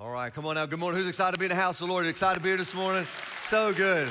All right, come on now. Good morning. Who's excited to be in the house of the Lord? Excited to be here this morning? So good.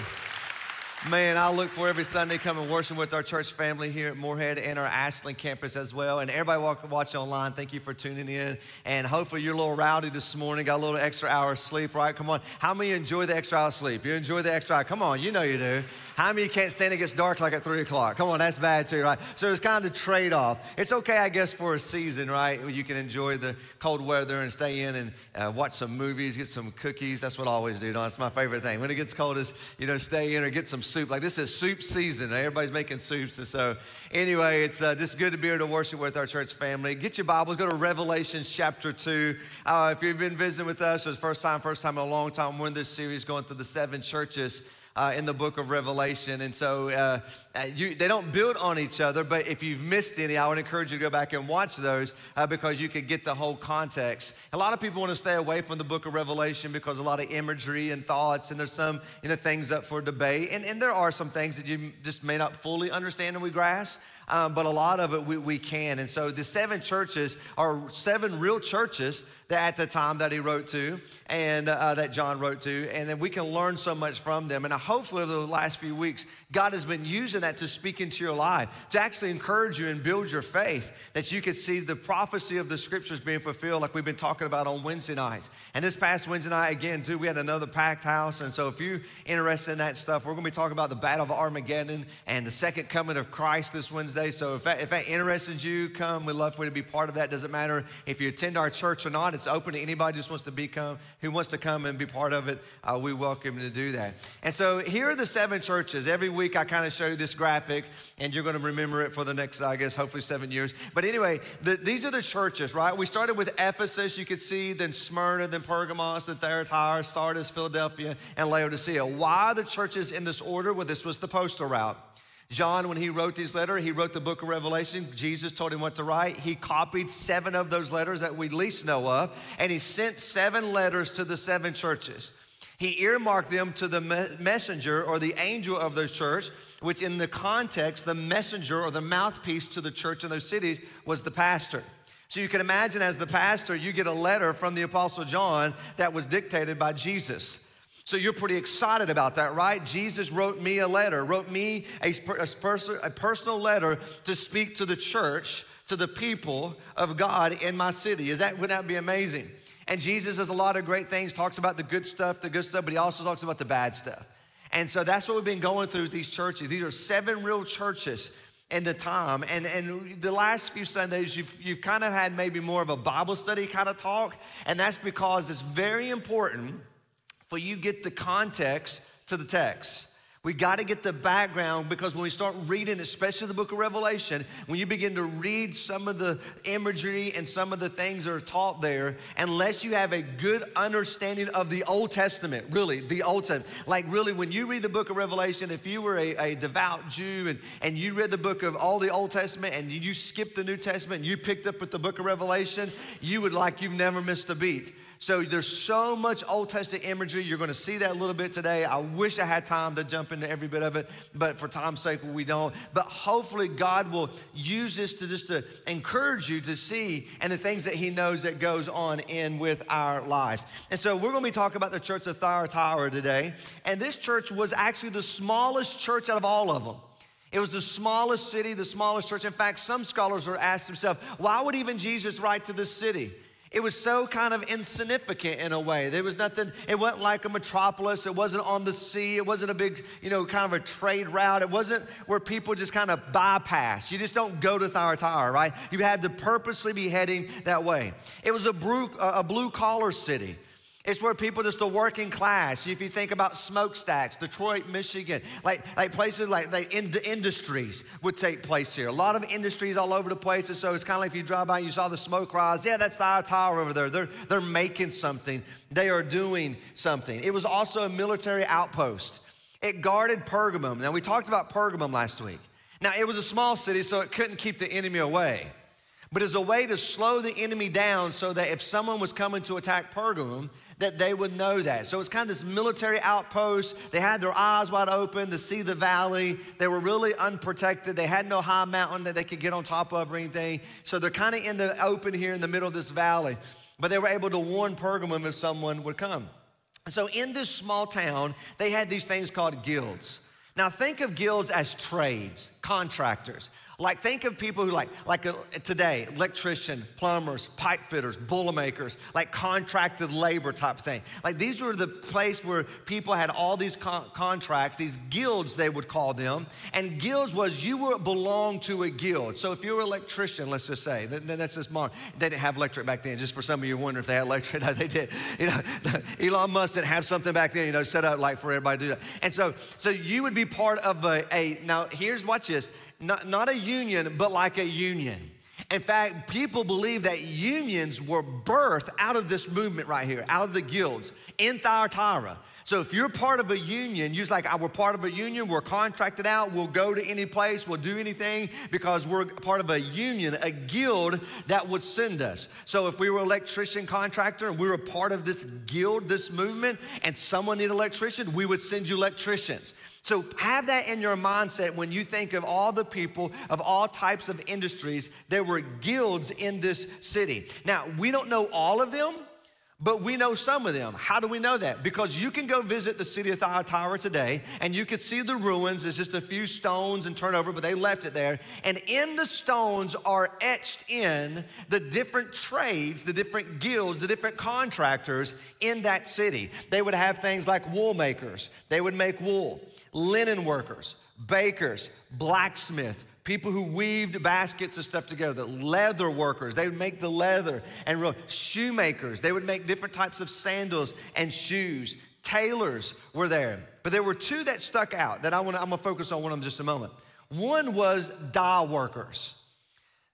Man, I look for every Sunday coming worship with our church family here at Morehead and our Ashland campus as well. And everybody watching online, thank you for tuning in. And hopefully you're a little rowdy this morning, got a little extra hour of sleep, right? Come on. How many enjoy the extra hour of sleep? You enjoy the extra hour? Come on, you know you do. How many can't stand it gets dark like at three o'clock? Come on, that's bad too, right? So it's kind of a trade off. It's okay, I guess, for a season, right? You can enjoy the cold weather and stay in and uh, watch some movies, get some cookies. That's what I always do. That's my favorite thing. When it gets cold, is you know stay in or get some soup. Like this is soup season. Everybody's making soups, and so anyway, it's uh, just good to be here to worship with our church family. Get your Bibles. Go to Revelation chapter two. Uh, if you've been visiting with us, it's first time, first time in a long time. We're in this series going through the seven churches uh, in the book of Revelation. And so uh, uh, you, they don't build on each other, but if you've missed any, I would encourage you to go back and watch those uh, because you could get the whole context. A lot of people want to stay away from the book of Revelation because a lot of imagery and thoughts, and there's some you know, things up for debate. And, and there are some things that you just may not fully understand and we grasp. Um, but a lot of it we, we can. And so the seven churches are seven real churches that at the time that he wrote to and uh, that John wrote to, and then we can learn so much from them. And hopefully, over the last few weeks, God has been using that to speak into your life, to actually encourage you and build your faith, that you could see the prophecy of the scriptures being fulfilled, like we've been talking about on Wednesday nights. And this past Wednesday night, again, too, we had another packed house. And so, if you're interested in that stuff, we're going to be talking about the Battle of Armageddon and the second coming of Christ this Wednesday. So, if that, if that interests you, come. We'd love for you to be part of that. Doesn't matter if you attend our church or not. It's open to anybody who just wants to become, who wants to come and be part of it. Uh, we welcome to do that. And so here are the seven churches. Every week I kind of show you this graphic, and you're going to remember it for the next, I guess, hopefully seven years. But anyway, the, these are the churches, right? We started with Ephesus, you could see, then Smyrna, then Pergamos, then Thyatira, Sardis, Philadelphia, and Laodicea. Why the churches in this order? Well, this was the postal route. John, when he wrote these letters, he wrote the book of Revelation. Jesus told him what to write. He copied seven of those letters that we least know of, and he sent seven letters to the seven churches. He earmarked them to the messenger or the angel of those church, which in the context, the messenger or the mouthpiece to the church in those cities was the pastor. So you can imagine as the pastor, you get a letter from the Apostle John that was dictated by Jesus. So you're pretty excited about that, right? Jesus wrote me a letter, wrote me a, a, a personal letter to speak to the church, to the people of God in my city. Is that, wouldn't that be amazing? And Jesus does a lot of great things, talks about the good stuff, the good stuff, but he also talks about the bad stuff. And so that's what we've been going through with these churches. These are seven real churches in the time. And, and the last few Sundays, you've, you've kind of had maybe more of a Bible study kind of talk. And that's because it's very important for you get the context to the text. We got to get the background because when we start reading, especially the book of Revelation, when you begin to read some of the imagery and some of the things that are taught there, unless you have a good understanding of the Old Testament, really, the Old Testament. Like, really, when you read the book of Revelation, if you were a, a devout Jew and, and you read the book of all the Old Testament and you skipped the New Testament and you picked up with the book of Revelation, you would like you've never missed a beat so there's so much Old Testament imagery. You're going to see that a little bit today. I wish I had time to jump into every bit of it, but for time's sake, we don't. But hopefully, God will use this to just to encourage you to see and the things that He knows that goes on in with our lives. And so we're going to be talking about the church of Thyatira today. And this church was actually the smallest church out of all of them. It was the smallest city, the smallest church. In fact, some scholars are asked themselves, why would even Jesus write to this city? It was so kind of insignificant in a way. There was nothing, it wasn't like a metropolis. It wasn't on the sea. It wasn't a big, you know, kind of a trade route. It wasn't where people just kind of bypass. You just don't go to Thyatira, right? You had to purposely be heading that way. It was a blue, a blue collar city. It's where people just the working class. If you think about smokestacks, Detroit, Michigan, like, like places like, like in, industries would take place here. A lot of industries all over the place. And so it's kind of like if you drive by and you saw the smoke rise. Yeah, that's the tower over there. They're, they're making something. They are doing something. It was also a military outpost. It guarded Pergamum. Now we talked about Pergamum last week. Now it was a small city, so it couldn't keep the enemy away. But as a way to slow the enemy down so that if someone was coming to attack Pergamum, that they would know that. So it's kind of this military outpost. They had their eyes wide open to see the valley. They were really unprotected. They had no high mountain that they could get on top of or anything. So they're kind of in the open here in the middle of this valley. but they were able to warn Pergamum if someone would come. So in this small town, they had these things called guilds. Now think of guilds as trades, contractors. Like think of people who like like uh, today, electrician, plumbers, pipe fitters, boilermakers, like contracted labor type thing. Like these were the place where people had all these con- contracts, these guilds they would call them. And guilds was you were belonged to a guild. So if you were an electrician, let's just say, then that's just modern. They didn't have electric back then. Just for some of you wondering if they had electric, no, they did. You know, Elon Musk didn't have something back then. You know, set up like for everybody to do that. And so, so you would be part of a, a now. Here's watch this not, not a union, but like a union. In fact, people believe that unions were birthed out of this movement right here, out of the guilds in Thyatira. So if you're part of a union, you're like, we're part of a union, we're contracted out, we'll go to any place, we'll do anything because we're part of a union, a guild that would send us. So if we were electrician contractor and we were part of this guild, this movement, and someone needed electrician, we would send you electricians. So have that in your mindset when you think of all the people of all types of industries. There were guilds in this city. Now, we don't know all of them, but we know some of them. How do we know that? Because you can go visit the city of Thyatira today and you can see the ruins. It's just a few stones and turnover, but they left it there. And in the stones are etched in the different trades, the different guilds, the different contractors in that city. They would have things like wool makers, they would make wool linen workers, bakers, blacksmith, people who weaved baskets of stuff together, the leather workers, they would make the leather, and shoemakers, they would make different types of sandals and shoes. Tailors were there. But there were two that stuck out that I want I'm gonna focus on one of them just a moment. One was dye workers.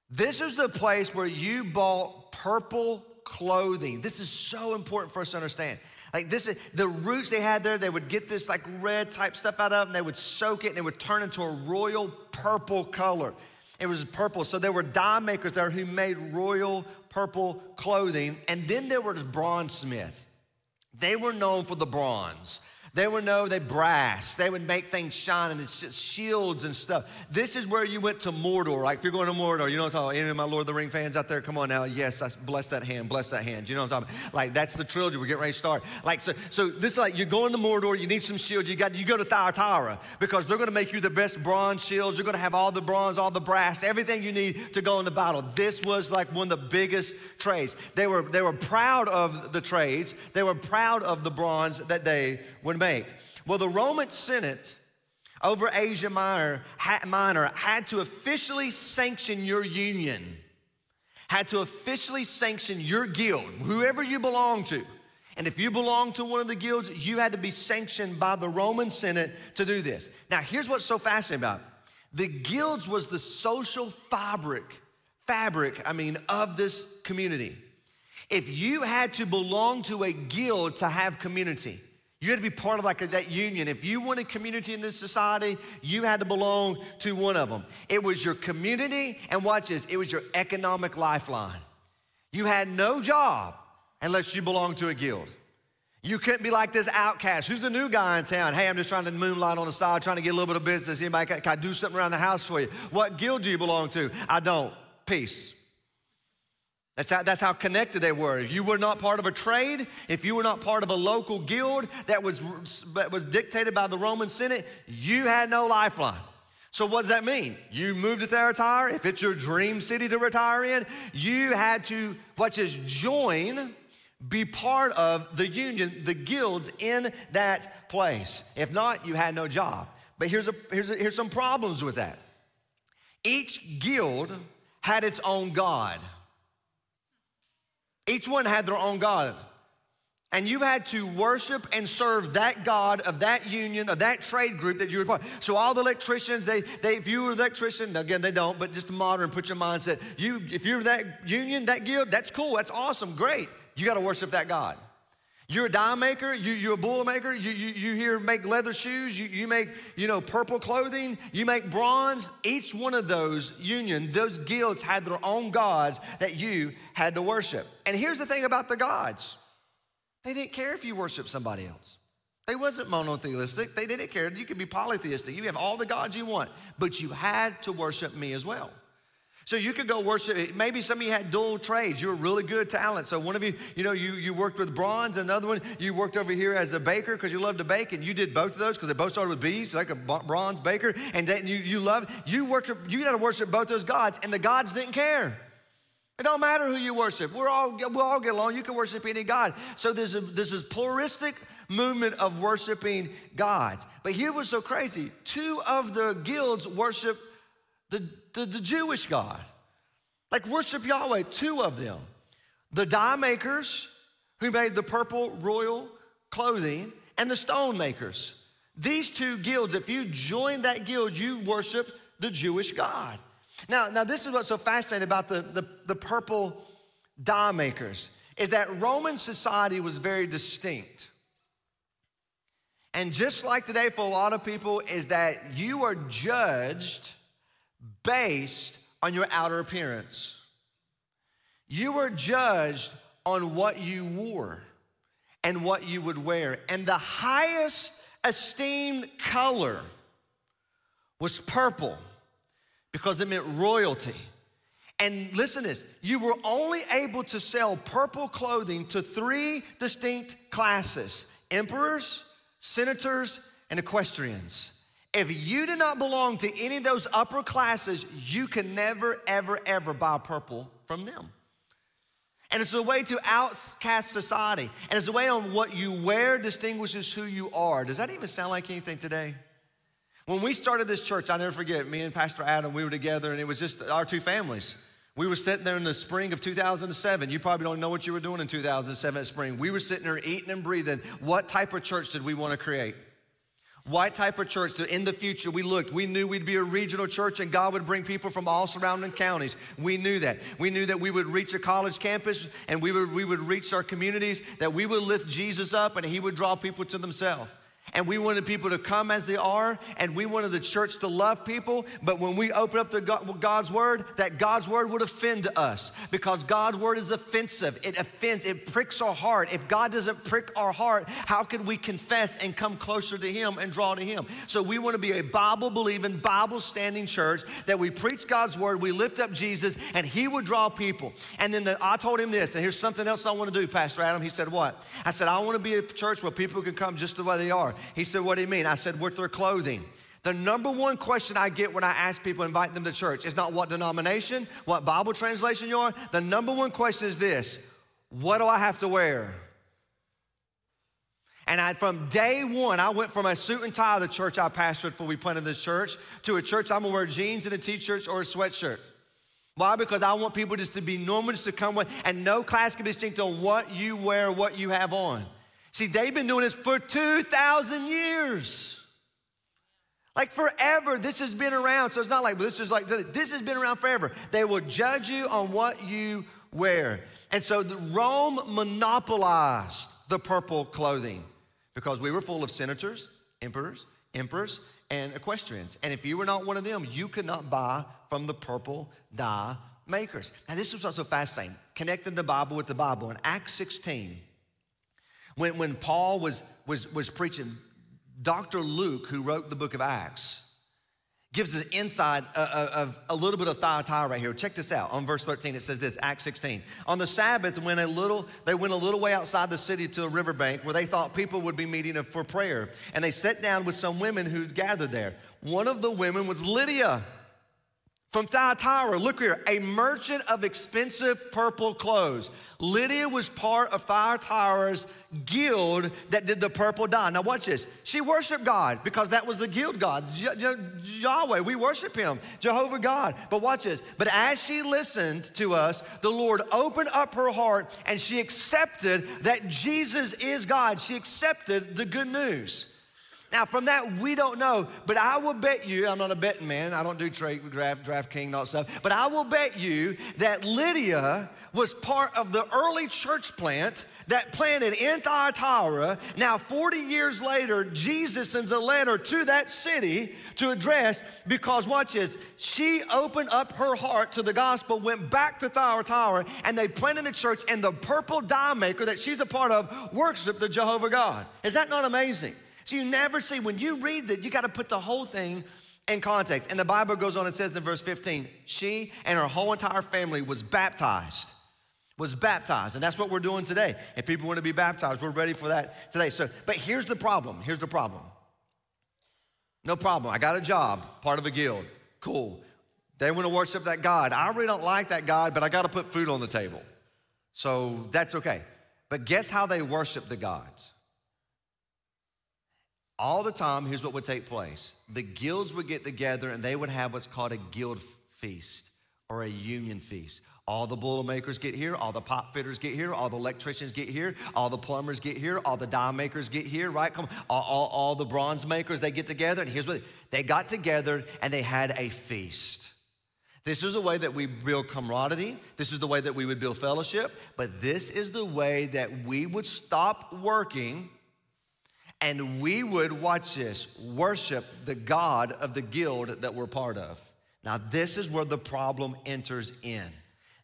This is the place where you bought purple clothing. This is so important for us to understand. Like this is the roots they had there, they would get this like red type stuff out of and they would soak it and it would turn into a royal purple color. It was purple. So there were dye makers there who made royal purple clothing. And then there were bronze smiths. They were known for the bronze. They would know they brass. They would make things shine and it's shields and stuff. This is where you went to Mordor. Like if you're going to Mordor, you know what I'm talking about? Any of my Lord of the Ring fans out there? Come on now. Yes, I bless that hand. Bless that hand. You know what I'm talking about? Like that's the trilogy. We're getting ready to start. Like so, so this is like you're going to Mordor. You need some shields. You got you go to Thyatira because they're going to make you the best bronze shields. You're going to have all the bronze, all the brass, everything you need to go in the battle. This was like one of the biggest trades. They were they were proud of the trades. They were proud of the bronze that they would make. Well, the Roman Senate over Asia Minor, Minor had to officially sanction your union, had to officially sanction your guild, whoever you belong to. And if you belong to one of the guilds, you had to be sanctioned by the Roman Senate to do this. Now, here's what's so fascinating about it. The guilds was the social fabric, fabric, I mean, of this community. If you had to belong to a guild to have community, you had to be part of like that union. If you wanted community in this society, you had to belong to one of them. It was your community, and watch this, it was your economic lifeline. You had no job unless you belonged to a guild. You couldn't be like this outcast. Who's the new guy in town? Hey, I'm just trying to moonlight on the side, trying to get a little bit of business. Anybody, can, can I do something around the house for you? What guild do you belong to? I don't. Peace. That's how, that's how connected they were. If you were not part of a trade, if you were not part of a local guild that was, that was dictated by the Roman Senate, you had no lifeline. So what does that mean? You moved to Thyatira. If it's your dream city to retire in, you had to, watch this, join, be part of the union, the guilds in that place. If not, you had no job. But here's, a, here's, a, here's some problems with that. Each guild had its own God. Each one had their own God. And you had to worship and serve that God of that union, of that trade group that you were part of. So all the electricians, they, they if you were an electrician, again, they don't, but just modern, put your mindset. You, if you're that union, that guild, that's cool, that's awesome, great. You got to worship that God. You're a dye maker, you, you're a bull maker, you, you, you here make leather shoes, you, you make, you know, purple clothing, you make bronze. Each one of those union, those guilds had their own gods that you had to worship. And here's the thing about the gods. They didn't care if you worship somebody else. They wasn't monotheistic. They didn't care. You could be polytheistic. You have all the gods you want, but you had to worship me as well. So you could go worship. Maybe some of you had dual trades. You were really good talent. So one of you, you know, you, you worked with bronze. Another one, you worked over here as a baker because you loved to bake, and you did both of those because they both started with B's, like a bronze baker. And you you love you worked. You got to worship both those gods, and the gods didn't care. It don't matter who you worship. We're all we'll all get along. You can worship any god. So there's a, this is pluralistic movement of worshiping gods. But here was so crazy. Two of the guilds worship the, the, the Jewish God. Like worship Yahweh, two of them. The dye makers who made the purple royal clothing and the stone makers. These two guilds, if you join that guild, you worship the Jewish God. Now, now this is what's so fascinating about the, the, the purple dye makers is that Roman society was very distinct. And just like today for a lot of people, is that you are judged based on your outer appearance. You were judged on what you wore and what you would wear. And the highest esteemed color was purple because it meant royalty. And listen to this you were only able to sell purple clothing to three distinct classes emperors, senators, and equestrians. If you do not belong to any of those upper classes, you can never, ever, ever buy purple from them. And it's a way to outcast society. And it's a way on what you wear distinguishes who you are. Does that even sound like anything today? When we started this church, I'll never forget, me and Pastor Adam, we were together and it was just our two families. We were sitting there in the spring of 2007. You probably don't know what you were doing in 2007 at spring. We were sitting there eating and breathing. What type of church did we want to create? What type of church in the future we looked, we knew we'd be a regional church and God would bring people from all surrounding counties. We knew that. We knew that we would reach a college campus and we would, we would reach our communities, that we would lift Jesus up and he would draw people to themselves and we wanted people to come as they are, and we wanted the church to love people. But when we open up the God's word, that God's word would offend us because God's word is offensive. It offends, it pricks our heart. If God doesn't prick our heart, how can we confess and come closer to Him and draw to Him? So we want to be a Bible believing, Bible standing church that we preach God's word, we lift up Jesus, and He would draw people. And then the, I told him this, and here's something else I want to do, Pastor Adam. He said, What? I said, I want to be a church where people can come just the way they are. He said, What do you mean? I said, With their clothing. The number one question I get when I ask people, invite them to church, is not what denomination, what Bible translation you are. The number one question is this What do I have to wear? And I, from day one, I went from a suit and tie, the church I pastored before we planted this church, to a church I'm gonna wear jeans and a t-shirt or a sweatshirt. Why? Because I want people just to be normal, just to come with, and no class can be distinct on what you wear, what you have on. See, they've been doing this for 2,000 years. Like forever, this has been around. So it's not like this is like this has been around forever. They will judge you on what you wear. And so Rome monopolized the purple clothing because we were full of senators, emperors, emperors, and equestrians. And if you were not one of them, you could not buy from the purple dye makers. Now, this was also fascinating, connecting the Bible with the Bible. In Acts 16, when, when Paul was, was, was preaching, Dr. Luke, who wrote the book of Acts, gives us insight of, of, a little bit of Thyatira right here. Check this out. On verse 13, it says this, Acts 16. On the Sabbath, when a little, they went a little way outside the city to a riverbank where they thought people would be meeting for prayer. And they sat down with some women who gathered there. One of the women was Lydia from Thyatira, look here, a merchant of expensive purple clothes. Lydia was part of Thyatira's guild that did the purple dye. Now, watch this. She worshiped God because that was the guild God, Yahweh. We worship Him, Jehovah God. But watch this. But as she listened to us, the Lord opened up her heart and she accepted that Jesus is God. She accepted the good news. Now, from that, we don't know, but I will bet you, I'm not a betting man, I don't do trade, draft, draft king, and all that stuff, but I will bet you that Lydia was part of the early church plant that planted in Thyatira. Now, 40 years later, Jesus sends a letter to that city to address because, watch this, she opened up her heart to the gospel, went back to Thyatira, and they planted a church, and the purple dye maker that she's a part of worshiped the Jehovah God. Is that not amazing? So you never see, when you read that, you got to put the whole thing in context. And the Bible goes on and says in verse 15, she and her whole entire family was baptized. Was baptized. And that's what we're doing today. If people want to be baptized, we're ready for that today. So, but here's the problem. Here's the problem. No problem. I got a job, part of a guild. Cool. They want to worship that God. I really don't like that God, but I got to put food on the table. So that's okay. But guess how they worship the gods? All the time, here's what would take place the guilds would get together and they would have what's called a guild feast or a union feast. All the bull boilermakers get here, all the pot fitters get here, all the electricians get here, all the plumbers get here, all the dye makers get here, right? Come all, all, all the bronze makers, they get together, and here's what they got together and they had a feast. This is the way that we build camaraderie. This is the way that we would build fellowship. But this is the way that we would stop working and we would, watch this, worship the God of the guild that we're part of. Now, this is where the problem enters in.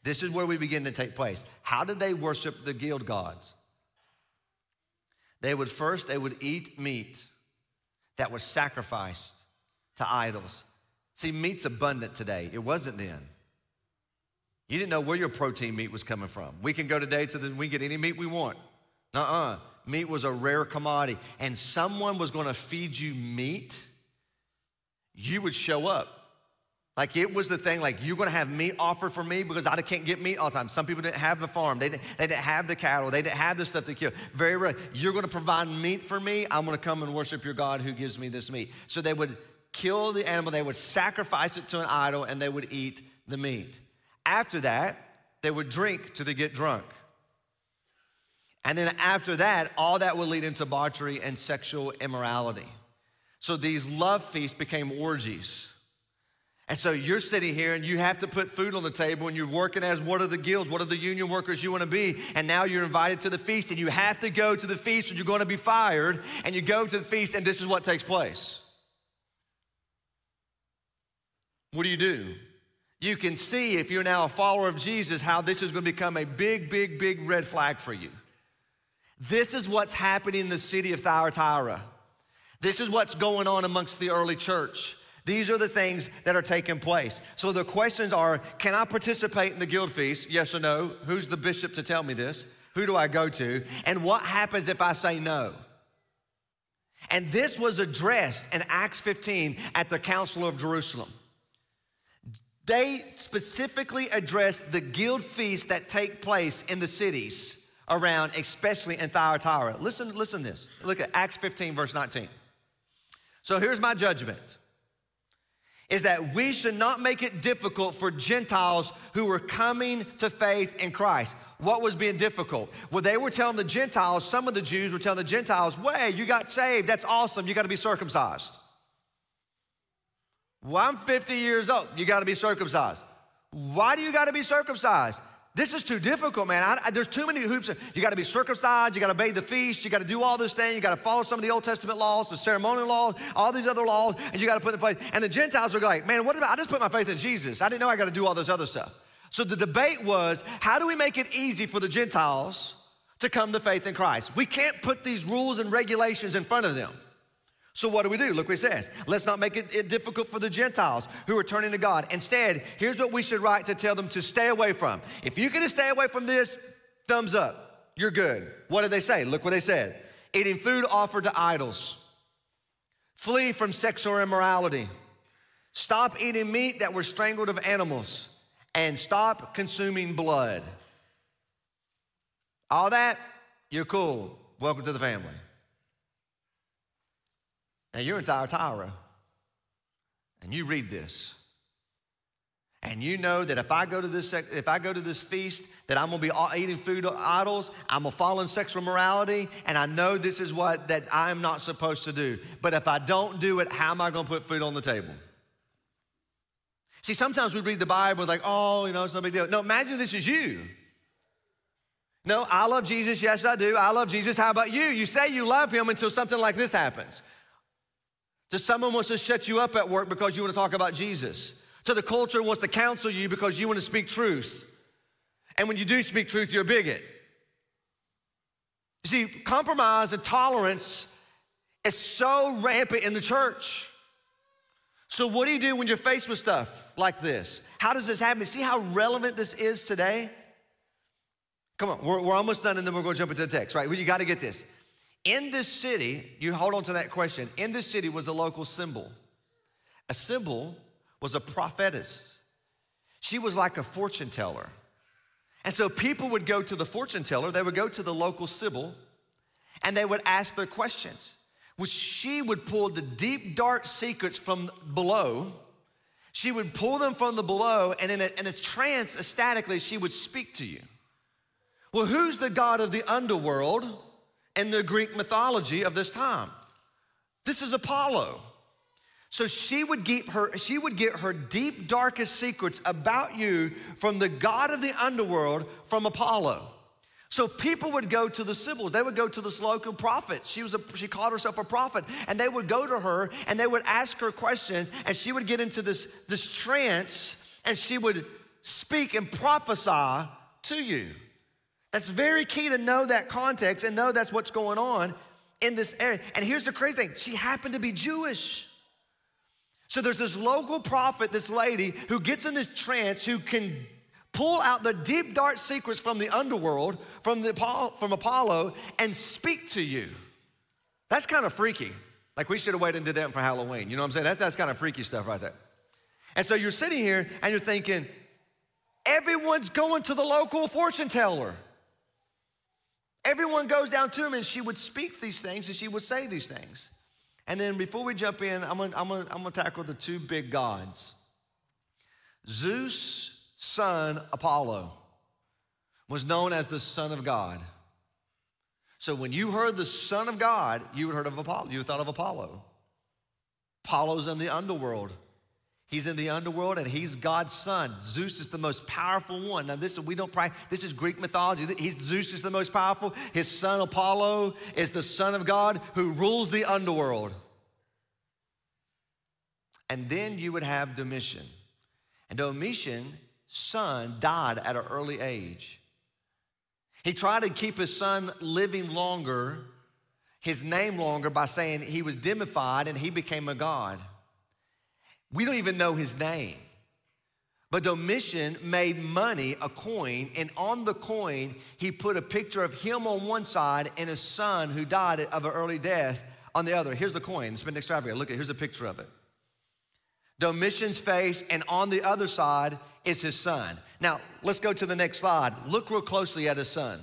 This is where we begin to take place. How did they worship the guild gods? They would first, they would eat meat that was sacrificed to idols. See, meat's abundant today. It wasn't then. You didn't know where your protein meat was coming from. We can go today to the, we can get any meat we want. Uh-uh. Meat was a rare commodity. And someone was gonna feed you meat, you would show up. Like it was the thing, like you're gonna have meat offered for me because I can't get meat all the time. Some people didn't have the farm, they didn't, they didn't have the cattle, they didn't have the stuff to kill. Very rare. You're gonna provide meat for me, I'm gonna come and worship your God who gives me this meat. So they would kill the animal, they would sacrifice it to an idol, and they would eat the meat. After that, they would drink till they get drunk. And then after that, all that would lead into debauchery and sexual immorality. So these love feasts became orgies. And so you're sitting here and you have to put food on the table and you're working as one of the guilds, one of the union workers you want to be. And now you're invited to the feast and you have to go to the feast or you're going to be fired. And you go to the feast and this is what takes place. What do you do? You can see if you're now a follower of Jesus how this is going to become a big, big, big red flag for you. This is what's happening in the city of Thyatira. This is what's going on amongst the early church. These are the things that are taking place. So the questions are Can I participate in the guild feast? Yes or no? Who's the bishop to tell me this? Who do I go to? And what happens if I say no? And this was addressed in Acts 15 at the Council of Jerusalem. They specifically addressed the guild feasts that take place in the cities around, especially in Thyatira. Listen, listen to this. Look at Acts 15, verse 19. So here's my judgment is that we should not make it difficult for Gentiles who were coming to faith in Christ. What was being difficult? Well, they were telling the Gentiles, some of the Jews were telling the Gentiles, "Way, you got saved. That's awesome. You got to be circumcised. Well, I'm 50 years old. You got to be circumcised. Why do you got to be circumcised? This is too difficult, man. I, I, there's too many hoops. You got to be circumcised. You got to obey the feast. You got to do all this thing. You got to follow some of the Old Testament laws, the ceremonial laws, all these other laws, and you got to put in place. And the Gentiles are like, man, what about? I just put my faith in Jesus. I didn't know I got to do all this other stuff. So the debate was, how do we make it easy for the Gentiles to come to faith in Christ? We can't put these rules and regulations in front of them. So, what do we do? Look what he says. Let's not make it, difficult for the Gentiles who are turning to God. Instead, here's what we should write to tell them to stay away from. If you can stay away from this, thumbs up. You're good. What did they say? Look what they said eating food offered to idols, flee from sexual immorality, stop eating meat that was strangled of animals, and stop consuming blood. All that, you're cool. Welcome to the family. Now you're in Thyatira and you read this. And you know that if I go to this if I go to this feast, that I'm gonna be eating food idols, I'm gonna fall in sexual morality, and I know this is what that I'm not supposed to do. But if I don't do it, how am I gonna put food on the table? See, sometimes we read the Bible like, oh, you know, it's no big deal. No, imagine this is you. No, I love Jesus. Yes, I do. I love Jesus. How about you? You say you love him until something like this happens. Does someone wants to shut you up at work because you want to talk about Jesus? To the culture wants to counsel you because you want to speak truth. And when you do speak truth, you're a bigot. You see, compromise and tolerance is so rampant in the church. So, what do you do when you're faced with stuff like this? How does this happen? See how relevant this is today? Come on, we're, we're almost done and then we're going to jump into the text, right? Well, you got to get this. In this city, you hold on to that question. In this city was a local sibyl. A sibyl was a prophetess. She was like a fortune teller. And so people would go to the fortune teller, they would go to the local sibyl, and they would ask their questions. Which she would pull the deep, dark secrets from below. She would pull them from the below, and in a, in a trance, ecstatically, she would speak to you. Well, who's the God of the underworld in the Greek mythology of this time? This is Apollo. So she would get her, she would get her deep, darkest secrets about you from the God of the underworld, from Apollo. So people would go to the Sibyls. They would go to this local prophet. She was a, she called herself a prophet, and they would go to her and they would ask her questions, and she would get into this this trance, and she would speak and prophesy to you. That's very key to know that context and know that's what's going on in this area. And here's the crazy thing: she happened to be Jewish. So there's this local prophet, this lady, who gets in this trance, who can pull out the deep, dark secrets from the underworld, from, the, from Apollo, and speak to you. That's kind of freaky. Like we should have waited and did that for Halloween. You know what I'm saying? That's, that's kind of freaky stuff right there. And so you're sitting here and you're thinking, everyone's going to the local fortune teller. Everyone goes down to him and she would speak these things and she would say these things. And then before we jump in, I'm gonna, I'm gonna, I'm gonna tackle the two big gods Zeus son, Apollo, was known as the Son of God. So when you heard the Son of God, you would heard of Apollo. You thought of Apollo. Apollo's in the underworld. He's in the underworld and he's God's son. Zeus is the most powerful one. Now, this we don't practice, this is Greek mythology. He's, Zeus is the most powerful. His son Apollo is the son of God who rules the underworld. And then you would have Domitian. And Domitian son died at an early age. He tried to keep his son living longer, his name longer, by saying he was demified and he became a god. We don't even know his name. But Domitian made money, a coin, and on the coin, he put a picture of him on one side and his son who died of an early death on the other. Here's the coin, it's been extravagant. Look at here's a picture of it. Domitian's face, and on the other side is his son. Now, let's go to the next slide. Look real closely at his son.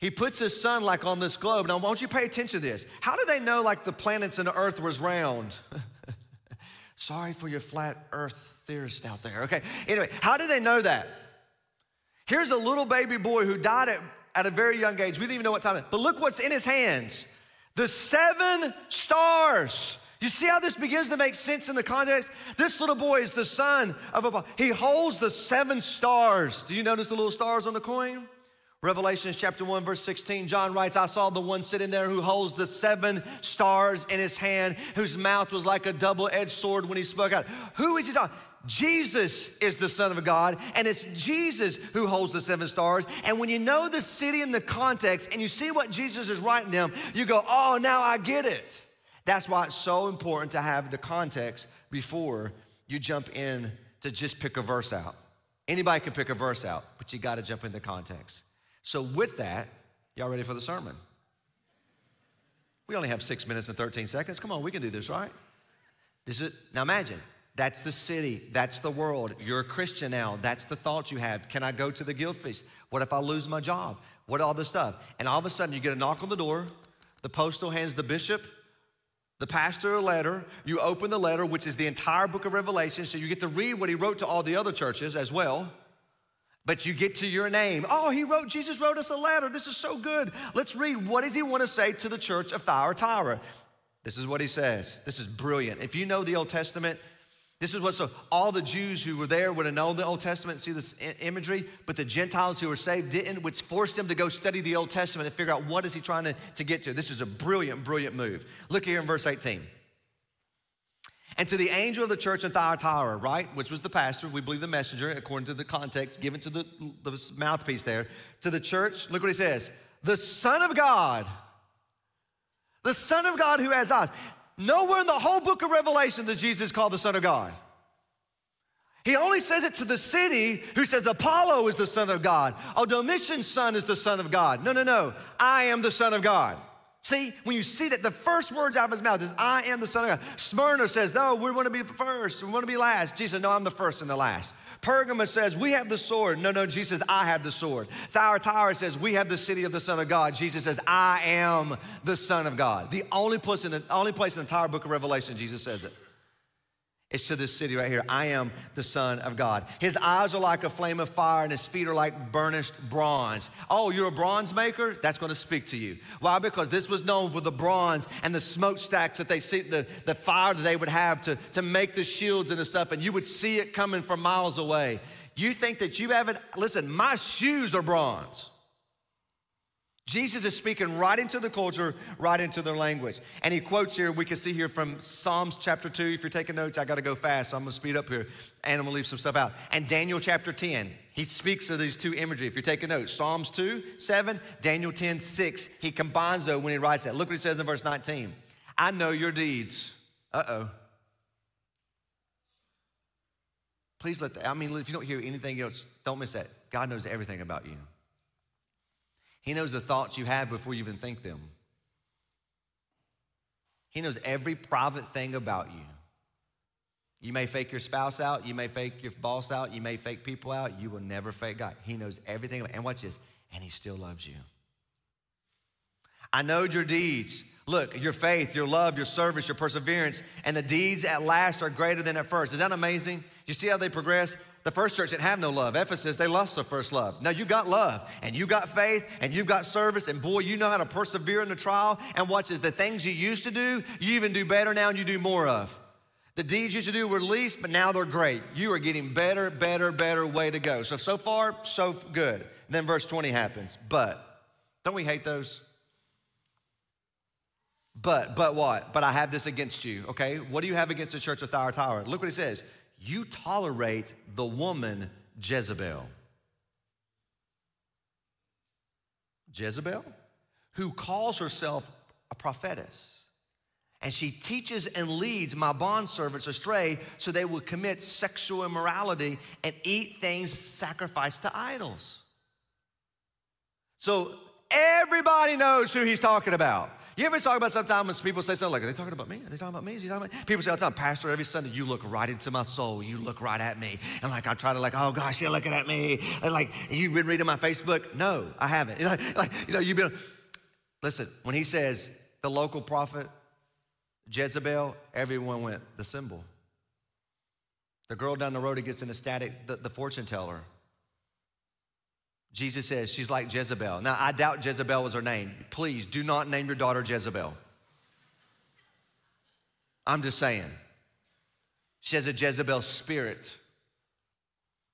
He puts his son like on this globe. Now, won't you pay attention to this? How do they know like the planets and the earth was round? Sorry for your flat earth theorists out there. Okay, anyway, how do they know that? Here's a little baby boy who died at, at a very young age. We don't even know what time, but look what's in his hands the seven stars. You see how this begins to make sense in the context? This little boy is the son of a. He holds the seven stars. Do you notice the little stars on the coin? Revelation chapter 1, verse 16, John writes, I saw the one sitting there who holds the seven stars in his hand, whose mouth was like a double edged sword when he spoke out. Who is he talking? Jesus is the Son of God, and it's Jesus who holds the seven stars. And when you know the city and the context, and you see what Jesus is writing them, you go, Oh, now I get it. That's why it's so important to have the context before you jump in to just pick a verse out. Anybody can pick a verse out, but you got to jump in the context. So, with that, y'all ready for the sermon? We only have six minutes and 13 seconds. Come on, we can do this, right? This is now imagine that's the city, that's the world. You're a Christian now. That's the thoughts you have. Can I go to the guild feast? What if I lose my job? What all this stuff? And all of a sudden, you get a knock on the door. The postal hands the bishop the pastor a letter. You open the letter, which is the entire book of Revelation, so you get to read what he wrote to all the other churches as well. But you get to your name. Oh, he wrote, Jesus wrote us a letter. This is so good. Let's read. What does he want to say to the church of Thyatira? This is what he says. This is brilliant. If you know the Old Testament, this is what so all the Jews who were there would have known the Old Testament see this imagery, but the Gentiles who were saved didn't, which forced them to go study the Old Testament and figure out what is he trying to, to get to. This is a brilliant, brilliant move. Look here in verse 18. And to the angel of the church in Thyatira, right, which was the pastor, we believe the messenger, according to the context given to the, the mouthpiece there, to the church, look what he says the Son of God, the Son of God who has eyes. Nowhere in the whole book of Revelation does Jesus call the Son of God. He only says it to the city who says Apollo is the Son of God. Oh, Domitian's son is the Son of God. No, no, no. I am the Son of God. See, when you see that, the first words out of his mouth is, I am the Son of God. Smyrna says, No, we want to be first, we want to be last. Jesus No, I'm the first and the last. Pergamos says, We have the sword. No, no, Jesus says, I have the sword. Thyatira says, We have the city of the Son of God. Jesus says, I am the Son of God. The only place in the, only place in the entire book of Revelation, Jesus says it. It's to this city right here. I am the Son of God. His eyes are like a flame of fire, and his feet are like burnished bronze. Oh, you're a bronze maker? That's going to speak to you. Why? Because this was known for the bronze and the smokestacks that they see, the, the fire that they would have to, to make the shields and the stuff, and you would see it coming from miles away. You think that you haven't, listen, my shoes are bronze. Jesus is speaking right into the culture, right into their language. And he quotes here, we can see here from Psalms chapter 2. If you're taking notes, I got to go fast, so I'm going to speed up here and I'm going to leave some stuff out. And Daniel chapter 10, he speaks of these two imagery. If you're taking notes, Psalms 2, 7, Daniel 10, 6, he combines those when he writes that. Look what he says in verse 19. I know your deeds. Uh oh. Please let that, I mean, if you don't hear anything else, don't miss that. God knows everything about you. He knows the thoughts you have before you even think them. He knows every private thing about you. You may fake your spouse out, you may fake your boss out, you may fake people out, you will never fake God. He knows everything. And watch this, and He still loves you. I know your deeds. Look, your faith, your love, your service, your perseverance, and the deeds at last are greater than at first. Is that amazing? You see how they progress? The first church didn't have no love. Ephesus, they lost their first love. Now you got love and you got faith and you've got service, and boy, you know how to persevere in the trial. And watch this the things you used to do, you even do better now and you do more of. The deeds you used to do were least, but now they're great. You are getting better, better, better way to go. So, so far, so good. then verse 20 happens. But, don't we hate those? But, but what? But I have this against you, okay? What do you have against the church of Thyatira? Look what he says you tolerate the woman Jezebel. Jezebel, who calls herself a prophetess. And she teaches and leads my bondservants astray so they will commit sexual immorality and eat things sacrificed to idols. So everybody knows who he's talking about. You ever talk about sometimes when people say something like, are they talking about me? Are they talking about me? Is he talking about me? People say all the time, Pastor, every Sunday you look right into my soul. You look right at me. And like, I try to like, oh gosh, you're looking at me. And like, you've been reading my Facebook? No, I haven't. Like, like, you know, you've been, listen, when he says the local prophet, Jezebel, everyone went, the sibyl. The girl down the road who gets in a static, the, the fortune teller. Jesus says she's like Jezebel. Now, I doubt Jezebel was her name. Please do not name your daughter Jezebel. I'm just saying. She has a Jezebel spirit.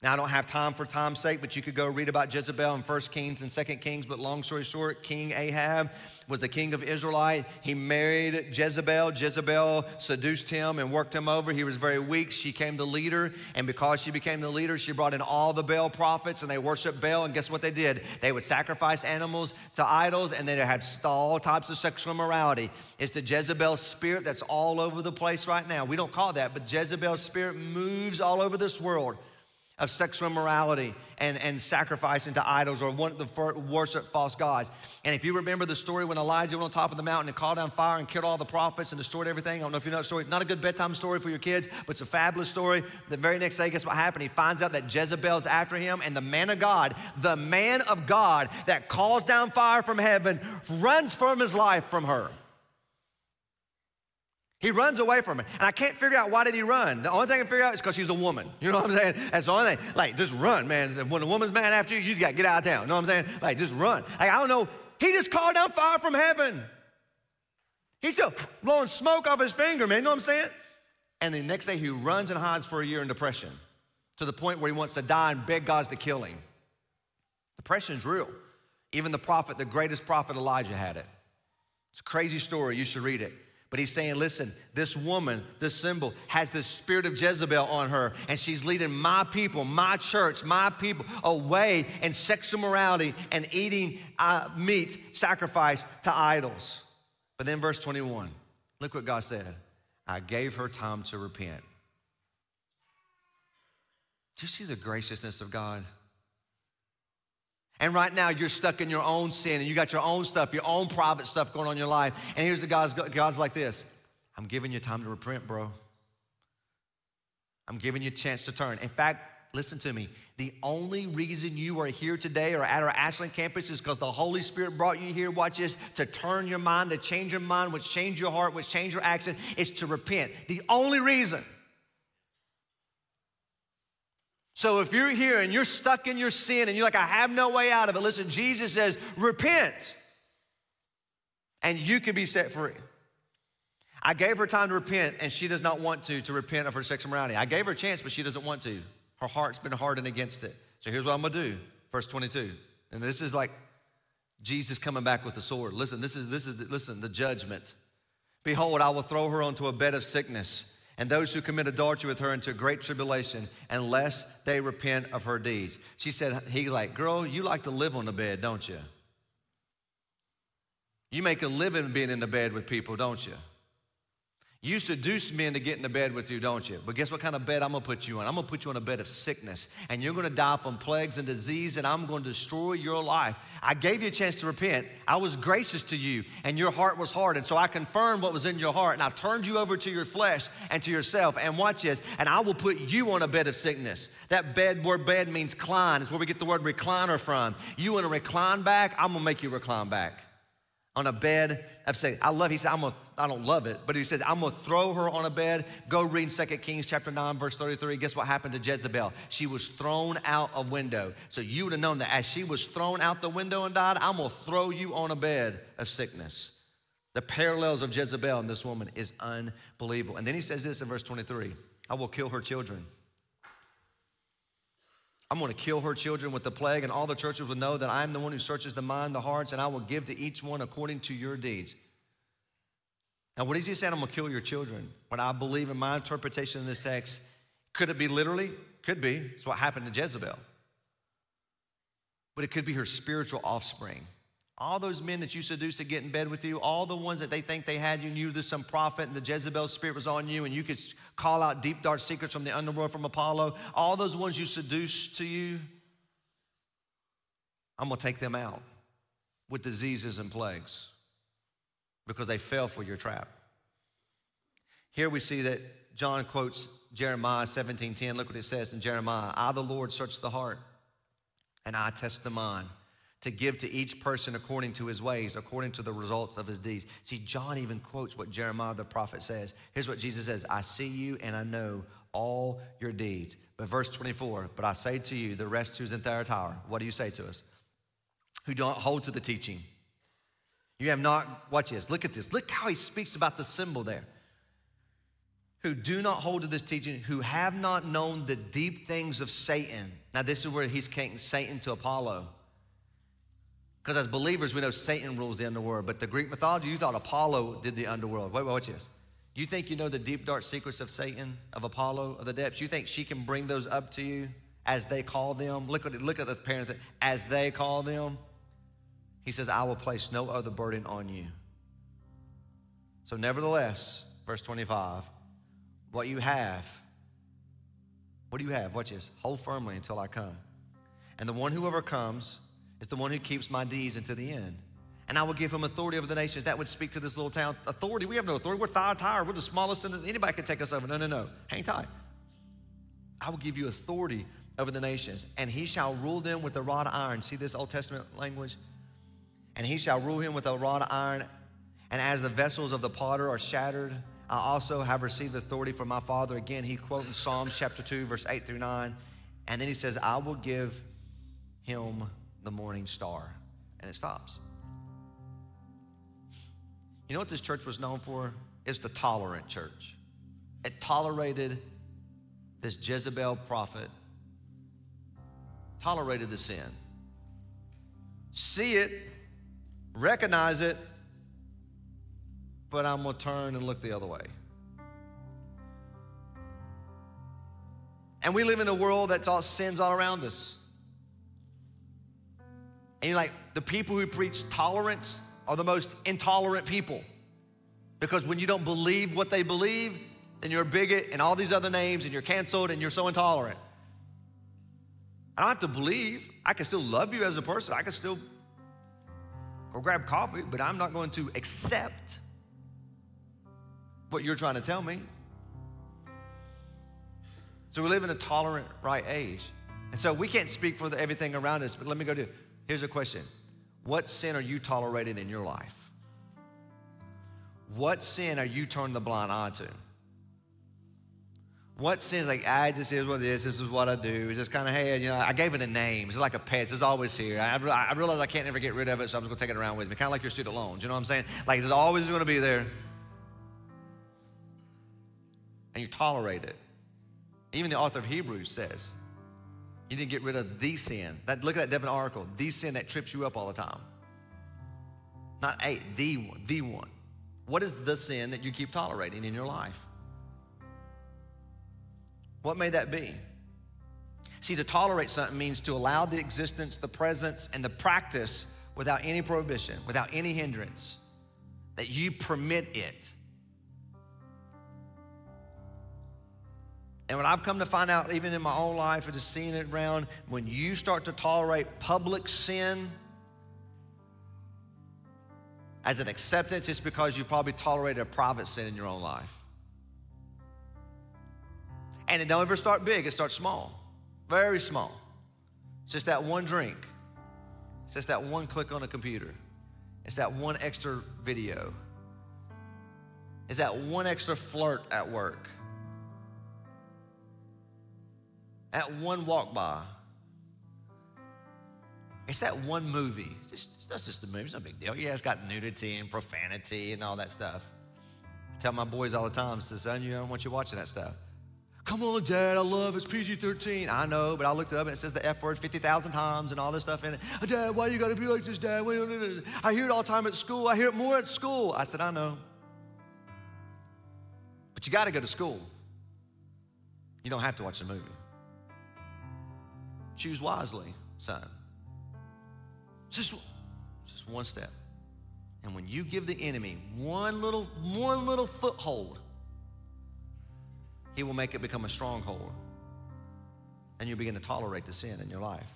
Now, I don't have time for time's sake, but you could go read about Jezebel in 1 Kings and 2 Kings. But long story short, King Ahab was the king of Israelite. He married Jezebel. Jezebel seduced him and worked him over. He was very weak. She became the leader. And because she became the leader, she brought in all the Baal prophets and they worshiped Baal. And guess what they did? They would sacrifice animals to idols and they had all types of sexual immorality. It's the Jezebel spirit that's all over the place right now. We don't call that, but Jezebel's spirit moves all over this world of sexual immorality and, and sacrificing to idols or one, the worship false gods. And if you remember the story when Elijah went on top of the mountain and called down fire and killed all the prophets and destroyed everything, I don't know if you know the story. Not a good bedtime story for your kids, but it's a fabulous story. The very next day, guess what happened? He finds out that Jezebel's after him, and the man of God, the man of God that calls down fire from heaven, runs from his life from her. He runs away from it. And I can't figure out why did he run. The only thing I can figure out is because she's a woman. You know what I'm saying? That's the only thing. Like, just run, man. When a woman's mad after you, you just got to get out of town. You know what I'm saying? Like, just run. Like, I don't know. He just called down fire from heaven. He's still blowing smoke off his finger, man. You know what I'm saying? And the next day, he runs and hides for a year in depression to the point where he wants to die and beg God to kill him. Depression's real. Even the prophet, the greatest prophet Elijah, had it. It's a crazy story. You should read it. But he's saying, listen, this woman, this sibyl, has the spirit of Jezebel on her, and she's leading my people, my church, my people away in sexual morality and eating uh, meat sacrificed to idols. But then, verse 21, Look what God said. I gave her time to repent. Do you see the graciousness of God? And right now, you're stuck in your own sin and you got your own stuff, your own private stuff going on in your life. And here's the God's, God's like this I'm giving you time to repent, bro. I'm giving you a chance to turn. In fact, listen to me. The only reason you are here today or at our Ashland campus is because the Holy Spirit brought you here, watch this, to turn your mind, to change your mind, which change your heart, which change your action, is to repent. The only reason. So if you're here and you're stuck in your sin and you're like, I have no way out of it, listen, Jesus says, repent. And you can be set free. I gave her time to repent, and she does not want to, to repent of her sexual morality. I gave her a chance, but she doesn't want to. Her heart's been hardened against it. So here's what I'm gonna do. Verse 22. And this is like Jesus coming back with the sword. Listen, this is this is listen, the judgment. Behold, I will throw her onto a bed of sickness, and those who commit adultery with her into great tribulation, unless they repent of her deeds. She said, he like, girl, you like to live on the bed, don't you? You make a living being in the bed with people, don't you? You seduce men to get into bed with you, don't you? But guess what kind of bed I'm gonna put you on? I'm gonna put you on a bed of sickness, and you're gonna die from plagues and disease, and I'm gonna destroy your life. I gave you a chance to repent. I was gracious to you, and your heart was hard, and so I confirmed what was in your heart, and I turned you over to your flesh and to yourself. And watch this, and I will put you on a bed of sickness. That bed, word bed means kline. It's where we get the word recliner from. You wanna recline back? I'm gonna make you recline back on a bed of sickness. I love, he said, I'm gonna I don't love it, but he says, I'm gonna throw her on a bed. Go read 2 Kings chapter 9, verse 33. Guess what happened to Jezebel? She was thrown out a window. So you would have known that as she was thrown out the window and died, I'm gonna throw you on a bed of sickness. The parallels of Jezebel and this woman is unbelievable. And then he says this in verse 23 I will kill her children. I'm going to kill her children with the plague, and all the churches will know that I am the one who searches the mind, the hearts, and I will give to each one according to your deeds. Now, what is he saying? I'm gonna kill your children. What I believe in my interpretation of this text, could it be literally? Could be. It's what happened to Jezebel. But it could be her spiritual offspring. All those men that you seduced to get in bed with you, all the ones that they think they had you, knew there's some prophet and the Jezebel spirit was on you, and you could call out deep, dark secrets from the underworld from Apollo, all those ones you seduced to you, I'm gonna take them out with diseases and plagues because they fell for your trap. Here we see that John quotes Jeremiah 17:10. Look what it says in Jeremiah. I, the Lord, search the heart, and I test the mind to give to each person according to his ways, according to the results of his deeds. See, John even quotes what Jeremiah the prophet says. Here's what Jesus says I see you and I know all your deeds. But verse 24, but I say to you, the rest who's in Thyatira, what do you say to us? Who don't hold to the teaching you have not, watch this, look at this. Look how he speaks about the sibyl there. Who do not hold to this teaching, who have not known the deep things of Satan. Now, this is where he's connecting Satan to Apollo. Because as believers, we know Satan rules the underworld, but the Greek mythology, you thought Apollo did the underworld. Wait, wait, watch this. You think you know the deep, dark secrets of Satan, of Apollo, of the depths? You think she can bring those up to you as they call them? Look at, look at the parent, as they call them. He says, I will place no other burden on you. So, nevertheless, verse 25, what you have, what do you have? Watch this. Hold firmly until I come. And the one who overcomes is the one who keeps my deeds until the end. And I will give him authority over the nations. That would speak to this little town. Authority, we have no authority. We're Thyatira. We're the smallest, and anybody can take us over. No, no, no. Hang tight. I will give you authority over the nations, and he shall rule them with a rod of iron. See this Old Testament language? and he shall rule him with a rod of iron. And as the vessels of the potter are shattered, I also have received authority from my Father. Again, he quotes Psalms chapter 2, verse 8 through 9. And then he says, I will give him the morning star. And it stops. You know what this church was known for? It's the tolerant church. It tolerated this Jezebel prophet, tolerated the sin. See it, recognize it, but I'm to turn and look the other way. And we live in a world that's all sins all around us. And you're like, the people who preach tolerance are the most intolerant people. Because when you don't believe what they believe, then you're a bigot and all these other names and you're canceled and you're so intolerant. I don't have to believe. I can still love you as a person. I can still go grab coffee, but I'm not going to accept what you're trying to tell me. So we live in a tolerant right age. And so we can't speak for the, everything around us, but let me go to here's a question. What sin are you tolerating in your life? What sin are you turning the blind eye to? What sin's like, I just is what it is, this is what I do. It's just kind of, hey, you know, I gave it a name. It's like a pet, it's always here. I, I realize I can't ever get rid of it, so I'm just gonna take it around with me. Kind of like your student loans, you know what I'm saying? Like it's always gonna be there. And you tolerate it. Even the author of Hebrews says, you didn't get rid of the sin. That, look at that different article. The sin that trips you up all the time. Not a, the one, the one. What is the sin that you keep tolerating in your life? What may that be? See, to tolerate something means to allow the existence, the presence, and the practice without any prohibition, without any hindrance, that you permit it. And what I've come to find out, even in my own life, and just seeing it around, when you start to tolerate public sin as an acceptance, it's because you probably tolerated a private sin in your own life. And it don't ever start big, it starts small, very small. It's just that one drink. It's just that one click on a computer. It's that one extra video. It's that one extra flirt at work. At one walk by. It's that one movie. Just, that's just a movie. It's no big deal. Yeah, it's got nudity and profanity and all that stuff. I tell my boys all the time, son, you don't want you watching that stuff. Come on, Dad, I love it. It's PG 13. I know, but I looked it up and it says the F word 50,000 times and all this stuff in it. Dad, why you gotta be like this, Dad? I hear it all the time at school. I hear it more at school. I said, I know. But you gotta go to school. You don't have to watch the movie. Choose wisely, son. Just, just one step. And when you give the enemy one little, one little foothold, he will make it become a stronghold. And you'll begin to tolerate the sin in your life.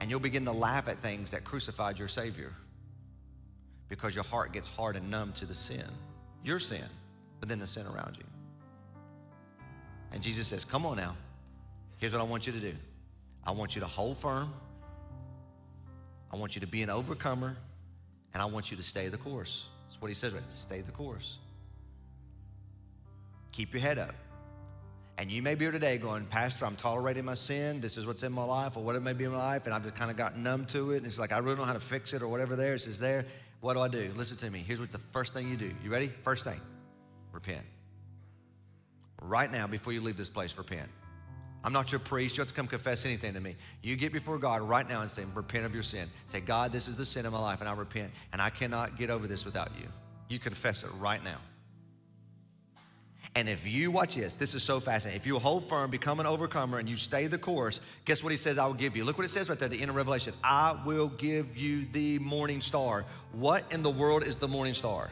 And you'll begin to laugh at things that crucified your Savior because your heart gets hard and numb to the sin, your sin, but then the sin around you. And Jesus says, Come on now. Here's what I want you to do I want you to hold firm, I want you to be an overcomer, and I want you to stay the course. That's what he says, right? Stay the course. Keep your head up. And you may be here today going, Pastor, I'm tolerating my sin. This is what's in my life, or whatever it may be in my life, and I've just kind of gotten numb to it. And it's like, I really don't know how to fix it, or whatever there. It's just there. What do I do? Listen to me. Here's what the first thing you do. You ready? First thing, repent. Right now, before you leave this place, repent. I'm not your priest. You have to come confess anything to me. You get before God right now and say, repent of your sin. Say, God, this is the sin of my life, and I repent, and I cannot get over this without you. You confess it right now. And if you, watch this, this is so fascinating. If you hold firm, become an overcomer, and you stay the course, guess what he says I will give you? Look what it says right there at the end of Revelation. I will give you the morning star. What in the world is the morning star?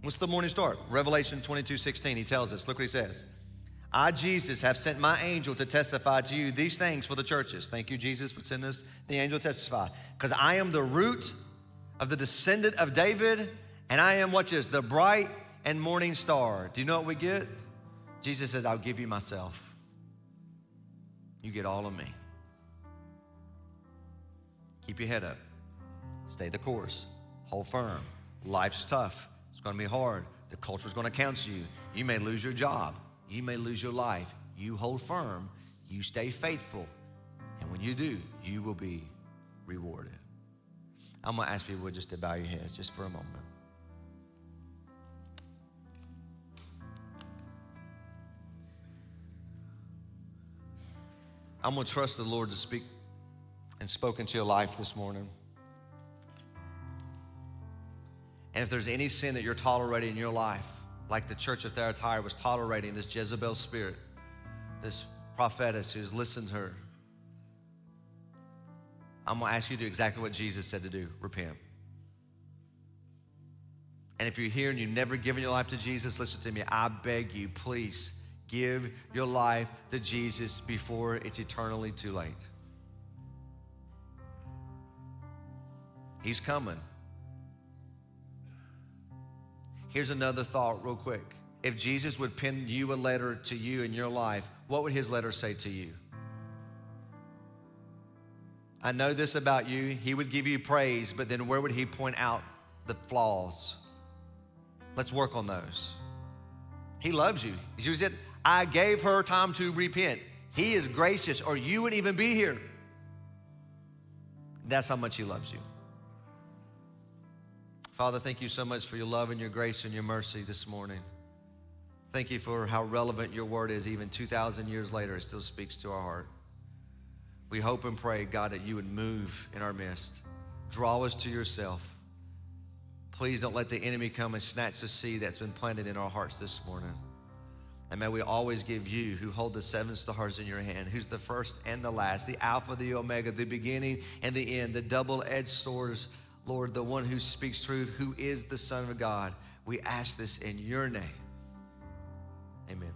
What's the morning star? Revelation 22 16, he tells us. Look what he says. I, Jesus, have sent my angel to testify to you these things for the churches. Thank you, Jesus, for sending us the angel to testify. Because I am the root of the descendant of David, and I am, what is, the bright and morning star. Do you know what we get? Jesus said, I'll give you myself. You get all of me. Keep your head up. Stay the course. Hold firm. Life's tough. It's going to be hard. The culture's going to counsel you. You may lose your job. You may lose your life. You hold firm. You stay faithful. And when you do, you will be rewarded. I'm going to ask you just to bow your heads just for a moment. I'm going to trust the Lord to speak and spoke into your life this morning. And if there's any sin that you're tolerating in your life, like the church of Thyatira was tolerating this Jezebel spirit, this prophetess who's listened to her, I'm to ask you to do exactly what Jesus said to do repent. And if you're here and you've never given your life to Jesus, listen to me. I beg you, please give your life to Jesus before it's eternally too late. He's coming. Here's another thought, real quick. If Jesus would pen you a letter to you in your life, what would his letter say to you? I know this about you. He would give you praise, but then where would he point out the flaws? Let's work on those. He loves you. He said, I gave her time to repent. He is gracious, or you wouldn't even be here. That's how much he loves you. Father, thank you so much for your love and your grace and your mercy this morning. Thank you for how relevant your word is, even 2,000 years later, it still speaks to our heart. We hope and pray, God, that you would move in our midst, draw us to yourself. Please don't let the enemy come and snatch the seed that's been planted in our hearts this morning. And may we always give you, who hold the seven stars in your hand, who's the first and the last, the Alpha, the Omega, the beginning and the end, the double edged swords, Lord, the one who speaks truth, who is the Son of God. We ask this in your name. Amen.